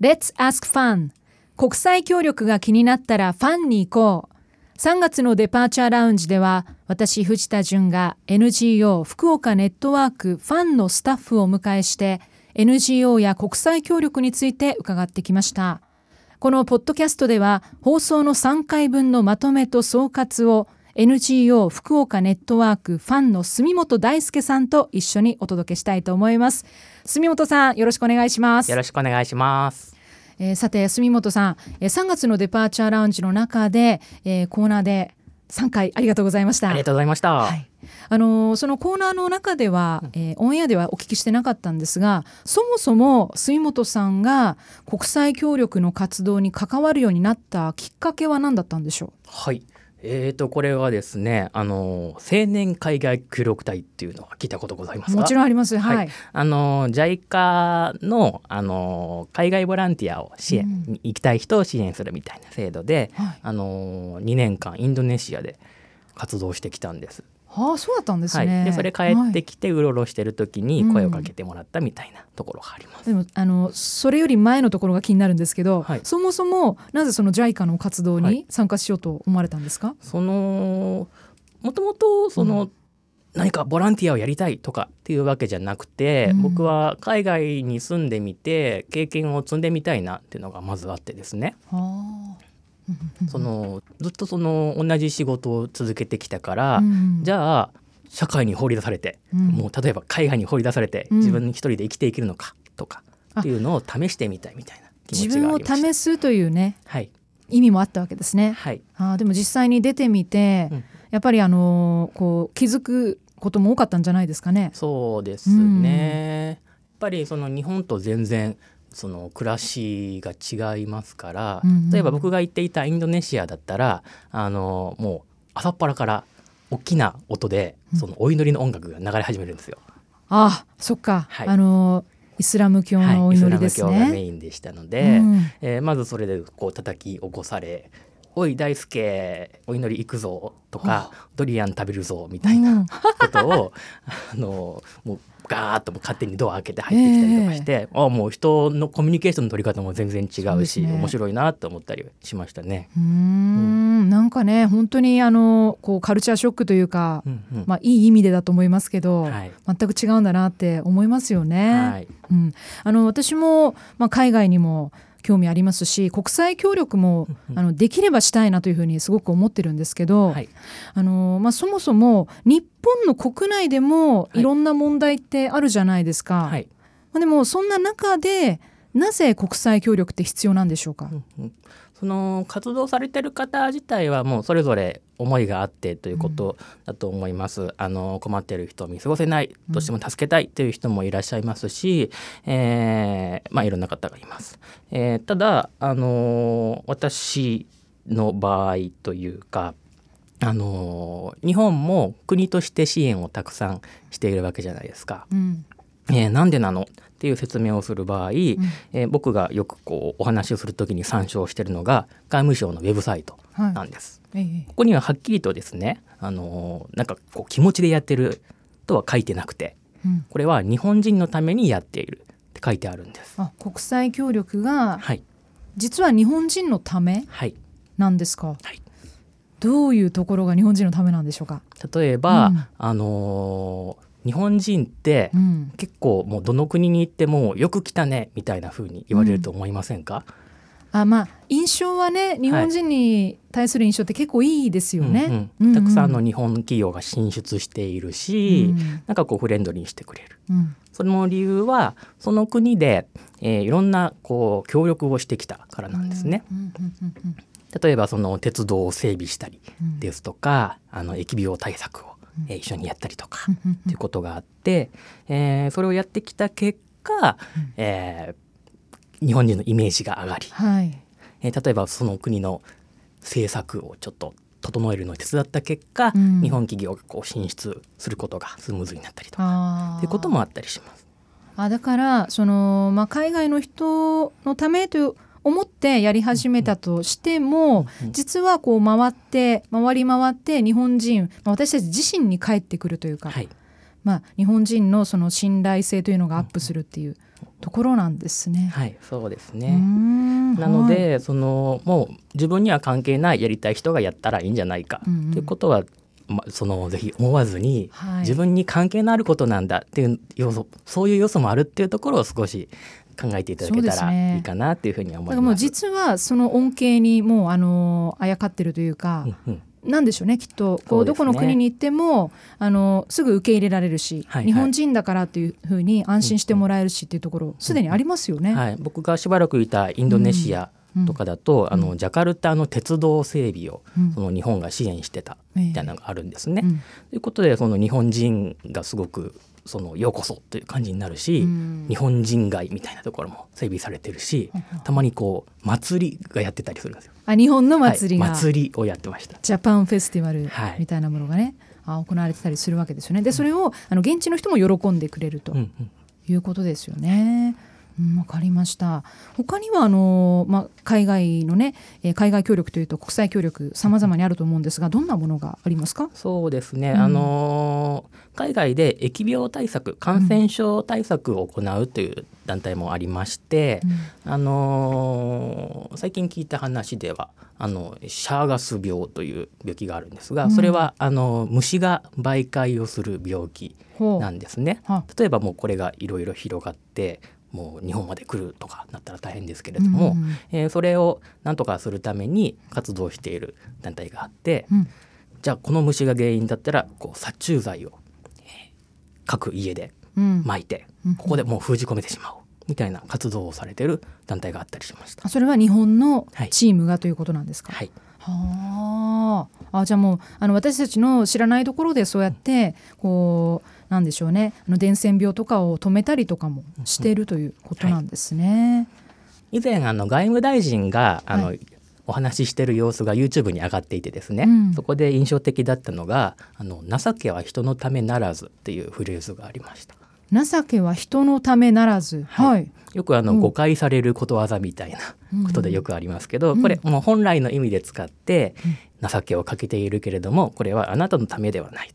Let's Ask Fun. 国際協力が気になったらファンに行こう。3月のデパーチャーラウンジでは私藤田純が NGO 福岡ネットワークファンのスタッフをお迎えして NGO や国際協力について伺ってきました。このポッドキャストでは放送の3回分のまとめと総括を NGO 福岡ネットワークファンの住本大輔さんと一緒にお届けしたいと思います。住本さんよろしくお願いします。よろしくお願いします。えー、さて住本さん、えー、3月のデパーチャーラウンジの中で、えー、コーナーで参回ありがとうございました。ありがとうございました、はい、あのー、そのコーナーの中では、えー、オンエアではお聞きしてなかったんですがそもそも住本さんが国際協力の活動に関わるようになったきっかけは何だったんでしょう？はいえーと、これはですね、あの青年海外協力隊っていうのは聞いたことございますもちろんあります。はい。はい、あの JICA のあの海外ボランティアを支援、うん、行きたい人を支援するみたいな制度で、はい、あの2年間インドネシアで活動してきたんです。はあ、そうだったんですね。はい、でそれ帰ってきてうろうろしてる時に声をかけてもらったみたいなところがあります。うん、でもあのそれより前のところが気になるんですけど、はい、そもそもなぜその JICA の活動に参加しようと思われたんですか？そのもともとその、うん、何かボランティアをやりたいとかっていうわけじゃなくて、うん、僕は海外に住んでみて経験を積んでみたいなっていうのがまずあってですね。はあそのずっとその同じ仕事を続けてきたから、うん、じゃあ社会に放り出されて、うん、もう例えば海外に放り出されて、自分一人で生きていけるのかとかっていうのを試してみたいみたいな自分を試すというね、はい、意味もあったわけですね。はい、あでも実際に出てみて、うん、やっぱりあのこう気づくことも多かったんじゃないですかね。そうですね、やっぱりその日本と全然その暮らしが違いますから、うんうん、例えば僕が行っていたインドネシアだったらあのもう朝っぱらから大きな音でそのお祈りの音楽が流れ始めるんですよ。うん、あそっか、はい、あのイスラム教のお祈りですね、はい、イスラム教がメインでしたので、うん、えー、まずそれでこう叩き起こされ「おい大輔お祈り行くぞ」とか「ドリアン食べるぞ」みたいなことを、あのもうガーッと勝手にドア開けて入ってきたりとかして、えー、あもう人のコミュニケーションの取り方も全然違うし、ね、面白いなと思ったりしましたね。うん、なんかね本当にあのこうカルチャーショックというか、うんうん、まあ、いい意味でだと思いますけど、はい、全く違うんだなって思いますよね。はい、うん、あの私も、まあ、海外にも興味ありますし国際協力もあのできればしたいなというふうにすごく思ってるんですけど、はい、あのまあ、そもそも日本の国内でもいろんな問題ってあるじゃないですか。はい、まあ、でもそんな中でなぜ国際協力って必要なんでしょうか、うんうんその活動されてる方自体はもうそれぞれ思いがあってということだと思います。うん、あの困っている人を見過ごせないどうしても助けたいという人もいらっしゃいますし、うん、えー、まあいろんな方がいます。えー、ただあの私の場合というか。あの日本も国として支援をたくさんしているわけじゃないですか。うんえー、なんでなの？っていう説明をする場合、うん、えー、僕がよくこうお話をする時に参照しているのが外務省のウェブサイトなんです。はい、ここにははっきりとですね、あのー、なんかこう気持ちでやってるとは書いてなくて、うん、これは日本人のためにやっているって書いてあるんです。あ国際協力が、はい、実は日本人のためなんですか、はい、どういうところが日本人のためなんでしょうか？例えば、うん、あのー日本人って結構もうどの国に行ってもよく来たねみたいな風に言われると思いませんか、うん、あまあ印象はね日本人に対する印象って結構いいですよね、たくさんの日本企業が進出しているし、うん、なんかこうフレンドリーにしてくれる、うん、その理由はその国で、えー、いろんなこう協力をしてきたからなんですね。例えばその鉄道を整備したりですとか、あの疫病対策をえー、一緒にやったりとかっていうことがあって、えー、それをやってきた結果、えー、日本人のイメージが上がり、はい、えー、例えばその国の政策をちょっと整えるのを手伝った結果、うん、日本企業がこう進出することがスムーズになったりとかっていうこともあったりします。あだからその、まあ、海外の人のためという思ってやり始めたとしても、実はこう回って回り回って日本人、まあ、私たち自身に返ってくるというか、はい、まあ、日本人のその信頼性というのがアップするっていう。ところなんですね。はい、そうですね。んなのはいで、そのもう自分には関係ないやりたい人がやったらいいんじゃないかうんうんということは、まあ、そのぜひ思わずに、はい自分に関係のあることなんだっていう要素そういう要素もあるっていうところを少し考えていただけたらすね。いいかなっていうふうには思だからもういます。実はその恩恵にもうあのあやかってるというか、うんうん。なんでしょうねきっと。こそうどこの国に行ってもあのすぐ受け入れられるし、はいはい。日本人だからっていうふうに安心してもらえるしっていうところすでにありますよね。はい、僕がしばらくいたインドネシアとかだと、あのジャカルタの鉄道整備を、うん。その日本が支援してたええみたいなのがあるんですね。うんということでその日本人がすごくそのようこそという感じになるし、うん日本人街みたいなところも整備されてるし、たまにこう祭りがやってたりするんですよ。あ日本の祭りが、はい祭りをやってました。ジャパンフェスティバルはいみたいなものがね、あ行われてたりするわけですよね。でそれをあの現地の人も喜んでくれるとうんうんいうことですよね。うん、わかりました。他にはあのまあ海外のね、えー海外協力というと国際協力様々にあると思うんですが、どんなものがありますか？そうですね、うんあのー海外で疫病対策感染症対策を行うという団体もありまして、あのー最近聞いた話ではあのシャーガス病という病気があるんですが、うん。それはあの虫が媒介をする病気なんですね。は。例えばもうこれがいろいろ広がってもう日本まで来るとかなったら大変ですけれども、うんえーそれを何とかするために活動している団体があって、うん。じゃあこの虫が原因だったらこう殺虫剤を、えー各家でうん。撒いて、うん。ここでもう封じ込めてしまおうみたいな活動をされている団体があったりしました。あそれは日本のはい。チームがということなんですか？はい、はあ。あじゃあもうあの私たちの知らないところでそうやってこうなんでしょうね。あの伝染病とかを止めたりとかもしているということなんですね。以前あの外務大臣があの、はお話ししてる様子が YouTube に上がっていてですね、うん。そこで印象的だったのが「あの情けは人のためならず」っていうフレーズがありました。情けは人のためならず、はい。はい、よくあの、うん。誤解されることわざみたいなことでよくありますけど、うん。これもう本来の意味で使って情けをかけているけれどもこれはあなたのためではない。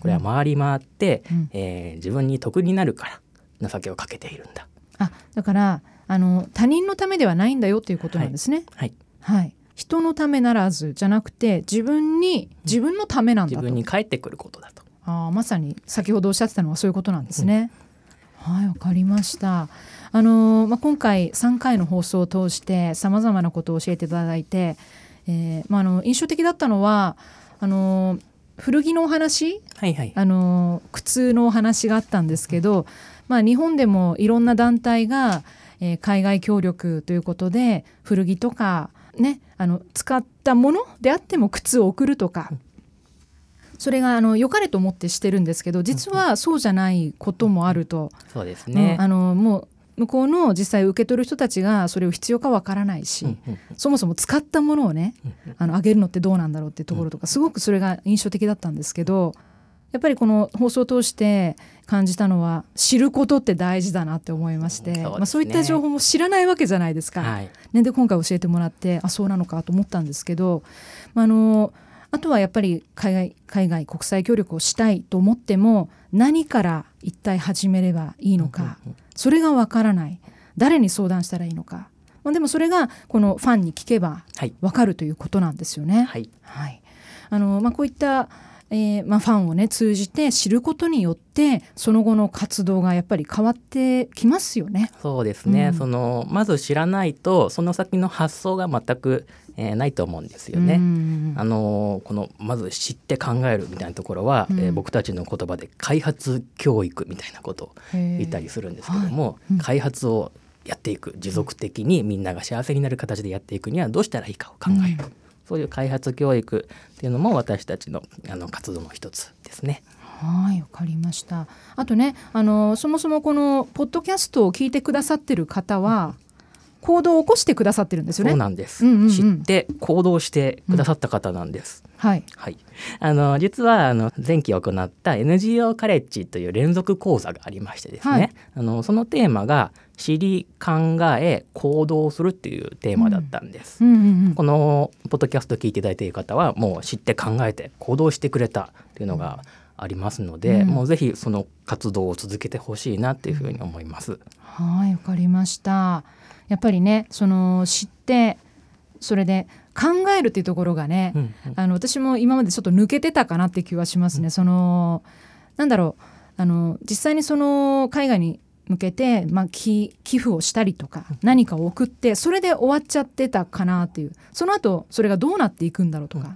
これは回り回って、うん。えー自分に得になるから情けをかけているんだ。あだからあの他人のためではないんだよということなんですね。はい、はい、人のためならずじゃなくて自分に自分のためなんだと。自分に返ってくることだと。あーまさに先ほどおっしゃってたのはそういうことなんですね。はいわかりました。あのーまあ、今回3回の放送を通してさまざまなことを教えていただいて、えーまあ、あの印象的だったのはあのー古着のお話？はいはい。あの靴のお話があったんですけど、まあ、日本でもいろんな団体が、えー海外協力ということで古着とか、ね、あの使ったものであっても靴を送るとか。それがあの良かれと思ってしてるんですけど実はそうじゃないこともあると、そうですね。うん。あのもう向こうの実際受け取る人たちがそれを必要かわからないし、そもそも使ったものをねうんあの上げるのってどうなんだろうっていうところとかすごくそれが印象的だったんですけどやっぱりこの放送を通して感じたのは知ることって大事だなって思いまして、ねまあ、そういった情報も知らないわけじゃないですか。はい。ね、で今回教えてもらってあそうなのかと思ったんですけど、まあ、あのあとはやっぱり海外海外国際協力をしたいと思っても何から一体始めればいいのか、それがわからない誰に相談したらいいのか、まあ、でもそれがこのファンに聞けばはい。わかるということなんですよね。はい。はいあのまあ、こういった、えーまあ、ファンをね通じて知ることによってその後の活動がやっぱり変わってきますよね。そうですね、うん。そのまず知らないとその先の発想が全く、えーないと思うんですよね。うん。あのこのまず知って考えるみたいなところは、うん。えー僕たちの言葉で開発教育みたいなことを言ったりするんですけども、うん。開発をやっていく。持続的にみんなが幸せになる形でやっていくにはどうしたらいいかを考える、そういう開発教育っていうのも私たちのあの活動の一つですね。はい、わかりました。あとね、あのそもそもこのポッドキャストを聞いてくださってる方は行動を起こしてくださってるんですよね。そうなんです、うんうんうん知って行動してくださった方なんです。はい。はい、あの実はあの前期行った NGO カレッジという連続講座がありましてですね、はいあのそのテーマが「知り考え行動する」っていうテーマだったんです。うんうんうん。このポッドキャスト聞いていただいている方はもう知って考えて行動してくれたっていうのがありますので、うんもうぜひその活動を続けてほしいなっていうふうに思います。はいわかりましたやっぱりねその知ってそれで考えるっていうところがね、うんうんあの私も今までちょっと抜けてたかなって気はしますね。そのなんだろうあの実際にその海外に向けて、まあ、寄寄付をしたりとか何かを送ってそれで終わっちゃってたかなっていう。その後それがどうなっていくんだろうとか、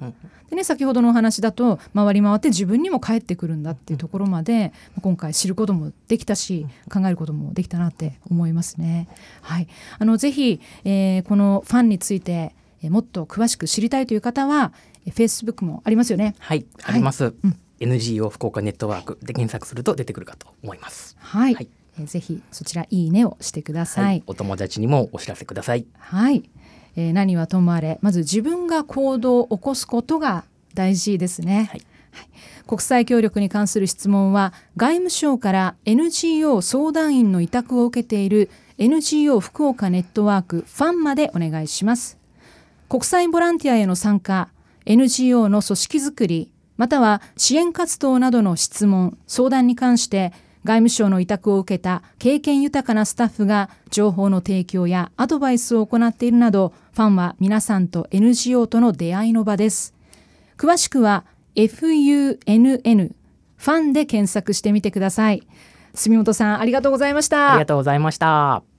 でね、先ほどのお話だと回り回って自分にも返ってくるんだっていうところまで今回知ることもできたし考えることもできたなって思いますね。はい、あのぜひ、えーこのファンについてえーもっと詳しく知りたいという方はえー Facebook もありますよね。はい、はい。あります、うん。NGO 福岡ネットワークで検索すると出てくるかと思います。はい、はいえーぜひそちらいいねをしてください。お友達にもお知らせください。はい、えー何はともあれまず自分が行動を起こすことが大事ですね、はい。国際協力に関する質問は外務省から NGO 相談員の委託を受けている NGO 福岡ネットワークファンまでお願いします。国際ボランティアへの参加 NGO の組織づくりまたは支援活動などの質問相談に関して外務省の委託を受けた経験豊かなスタッフが情報の提供やアドバイスを行っているなどファンは皆さんと NGO との出会いの場です。詳しくは FUNN ファンで検索してみてください。住本さんありがとうございました。ありがとうございました。